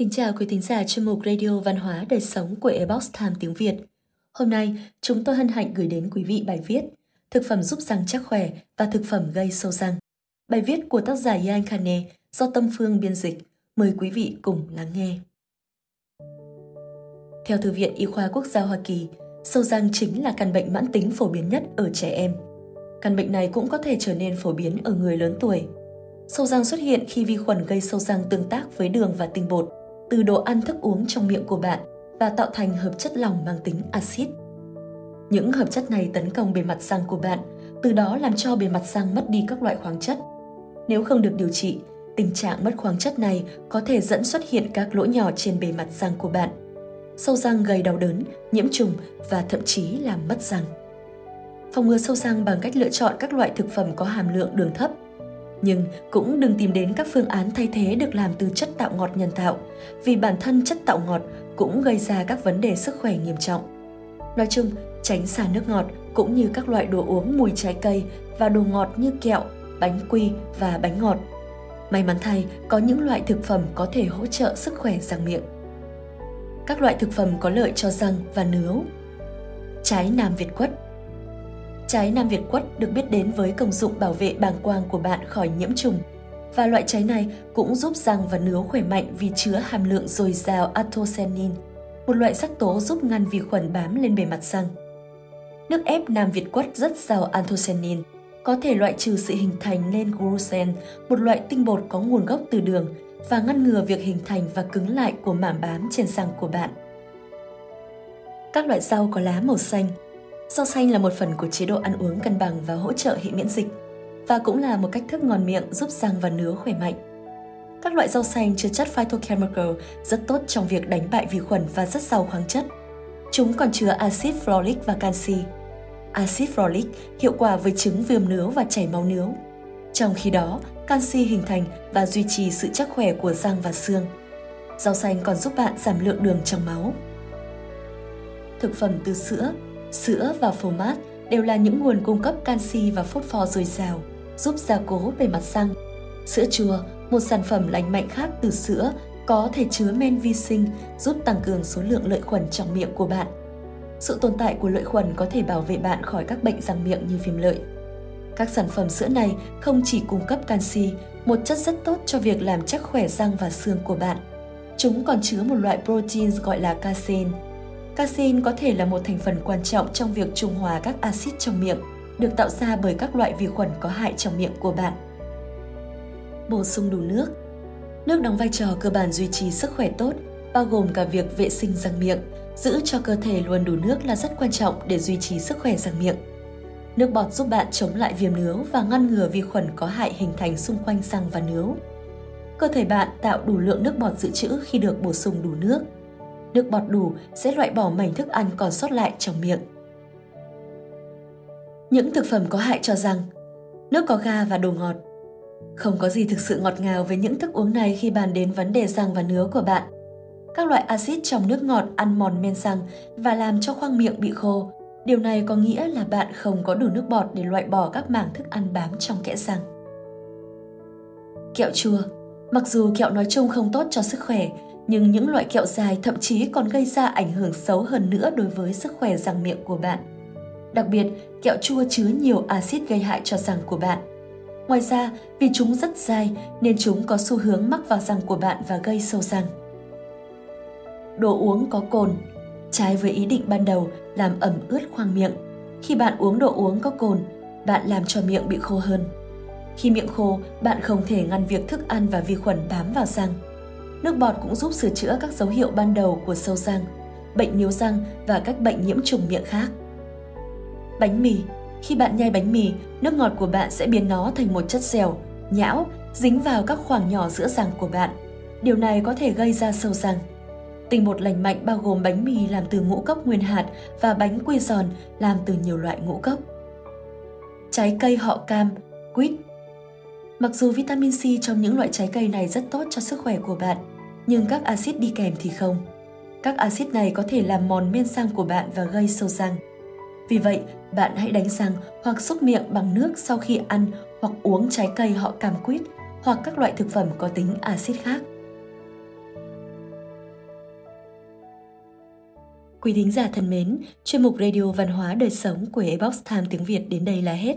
Kính chào quý thính giả chuyên mục Radio Văn hóa Đời Sống của Ebox Time tiếng Việt. Hôm nay, chúng tôi hân hạnh gửi đến quý vị bài viết Thực phẩm giúp răng chắc khỏe và thực phẩm gây sâu răng. Bài viết của tác giả Yan Kane do Tâm Phương biên dịch. Mời quý vị cùng lắng nghe. Theo Thư viện Y khoa Quốc gia Hoa Kỳ, sâu răng chính là căn bệnh mãn tính phổ biến nhất ở trẻ em. Căn bệnh này cũng có thể trở nên phổ biến ở người lớn tuổi. Sâu răng xuất hiện khi vi khuẩn gây sâu răng tương tác với đường và tinh bột từ đồ ăn thức uống trong miệng của bạn và tạo thành hợp chất lỏng mang tính axit. Những hợp chất này tấn công bề mặt răng của bạn, từ đó làm cho bề mặt răng mất đi các loại khoáng chất. Nếu không được điều trị, tình trạng mất khoáng chất này có thể dẫn xuất hiện các lỗ nhỏ trên bề mặt răng của bạn. Sâu răng gây đau đớn, nhiễm trùng và thậm chí làm mất răng. Phòng ngừa sâu răng bằng cách lựa chọn các loại thực phẩm có hàm lượng đường thấp nhưng cũng đừng tìm đến các phương án thay thế được làm từ chất tạo ngọt nhân tạo, vì bản thân chất tạo ngọt cũng gây ra các vấn đề sức khỏe nghiêm trọng. Nói chung, tránh xa nước ngọt cũng như các loại đồ uống mùi trái cây và đồ ngọt như kẹo, bánh quy và bánh ngọt. May mắn thay, có những loại thực phẩm có thể hỗ trợ sức khỏe răng miệng. Các loại thực phẩm có lợi cho răng và nướu. Trái Nam Việt quất Trái Nam Việt quất được biết đến với công dụng bảo vệ bàng quang của bạn khỏi nhiễm trùng. Và loại trái này cũng giúp răng và nướu khỏe mạnh vì chứa hàm lượng dồi dào anthocyanin, một loại sắc tố giúp ngăn vi khuẩn bám lên bề mặt răng. Nước ép Nam Việt quất rất giàu anthocyanin, có thể loại trừ sự hình thành lên glucen, một loại tinh bột có nguồn gốc từ đường, và ngăn ngừa việc hình thành và cứng lại của mảng bám trên răng của bạn. Các loại rau có lá màu xanh Rau xanh là một phần của chế độ ăn uống cân bằng và hỗ trợ hệ miễn dịch và cũng là một cách thức ngon miệng giúp răng và nướu khỏe mạnh. Các loại rau xanh chứa chất phytochemical rất tốt trong việc đánh bại vi khuẩn và rất giàu khoáng chất. Chúng còn chứa axit folic và canxi. Axit folic hiệu quả với chứng viêm nướu và chảy máu nướu. Trong khi đó, canxi hình thành và duy trì sự chắc khỏe của răng và xương. Rau xanh còn giúp bạn giảm lượng đường trong máu. Thực phẩm từ sữa Sữa và phô mát đều là những nguồn cung cấp canxi và phốt pho dồi dào, giúp gia cố bề mặt răng. Sữa chua, một sản phẩm lành mạnh khác từ sữa, có thể chứa men vi sinh giúp tăng cường số lượng lợi khuẩn trong miệng của bạn. Sự tồn tại của lợi khuẩn có thể bảo vệ bạn khỏi các bệnh răng miệng như viêm lợi. Các sản phẩm sữa này không chỉ cung cấp canxi, một chất rất tốt cho việc làm chắc khỏe răng và xương của bạn. Chúng còn chứa một loại protein gọi là casein, Casein có thể là một thành phần quan trọng trong việc trung hòa các axit trong miệng, được tạo ra bởi các loại vi khuẩn có hại trong miệng của bạn. Bổ sung đủ nước Nước đóng vai trò cơ bản duy trì sức khỏe tốt, bao gồm cả việc vệ sinh răng miệng, giữ cho cơ thể luôn đủ nước là rất quan trọng để duy trì sức khỏe răng miệng. Nước bọt giúp bạn chống lại viêm nướu và ngăn ngừa vi khuẩn có hại hình thành xung quanh răng và nướu. Cơ thể bạn tạo đủ lượng nước bọt dự trữ khi được bổ sung đủ nước – nước bọt đủ sẽ loại bỏ mảnh thức ăn còn sót lại trong miệng. Những thực phẩm có hại cho răng Nước có ga và đồ ngọt Không có gì thực sự ngọt ngào với những thức uống này khi bàn đến vấn đề răng và nướu của bạn. Các loại axit trong nước ngọt ăn mòn men răng và làm cho khoang miệng bị khô. Điều này có nghĩa là bạn không có đủ nước bọt để loại bỏ các mảng thức ăn bám trong kẽ răng. Kẹo chua Mặc dù kẹo nói chung không tốt cho sức khỏe, nhưng những loại kẹo dài thậm chí còn gây ra ảnh hưởng xấu hơn nữa đối với sức khỏe răng miệng của bạn. Đặc biệt, kẹo chua chứa nhiều axit gây hại cho răng của bạn. Ngoài ra, vì chúng rất dai nên chúng có xu hướng mắc vào răng của bạn và gây sâu răng. Đồ uống có cồn Trái với ý định ban đầu làm ẩm ướt khoang miệng, khi bạn uống đồ uống có cồn, bạn làm cho miệng bị khô hơn. Khi miệng khô, bạn không thể ngăn việc thức ăn và vi khuẩn bám vào răng Nước bọt cũng giúp sửa chữa các dấu hiệu ban đầu của sâu răng, bệnh níu răng và các bệnh nhiễm trùng miệng khác. Bánh mì Khi bạn nhai bánh mì, nước ngọt của bạn sẽ biến nó thành một chất dẻo, nhão, dính vào các khoảng nhỏ giữa răng của bạn. Điều này có thể gây ra sâu răng. Tinh bột lành mạnh bao gồm bánh mì làm từ ngũ cốc nguyên hạt và bánh quy giòn làm từ nhiều loại ngũ cốc. Trái cây họ cam, quýt, Mặc dù vitamin C trong những loại trái cây này rất tốt cho sức khỏe của bạn, nhưng các axit đi kèm thì không. Các axit này có thể làm mòn men răng của bạn và gây sâu răng. Vì vậy, bạn hãy đánh răng hoặc xúc miệng bằng nước sau khi ăn hoặc uống trái cây họ cam quýt hoặc các loại thực phẩm có tính axit khác. Quý thính giả thân mến, chuyên mục Radio Văn hóa Đời Sống của Ebox Time tiếng Việt đến đây là hết.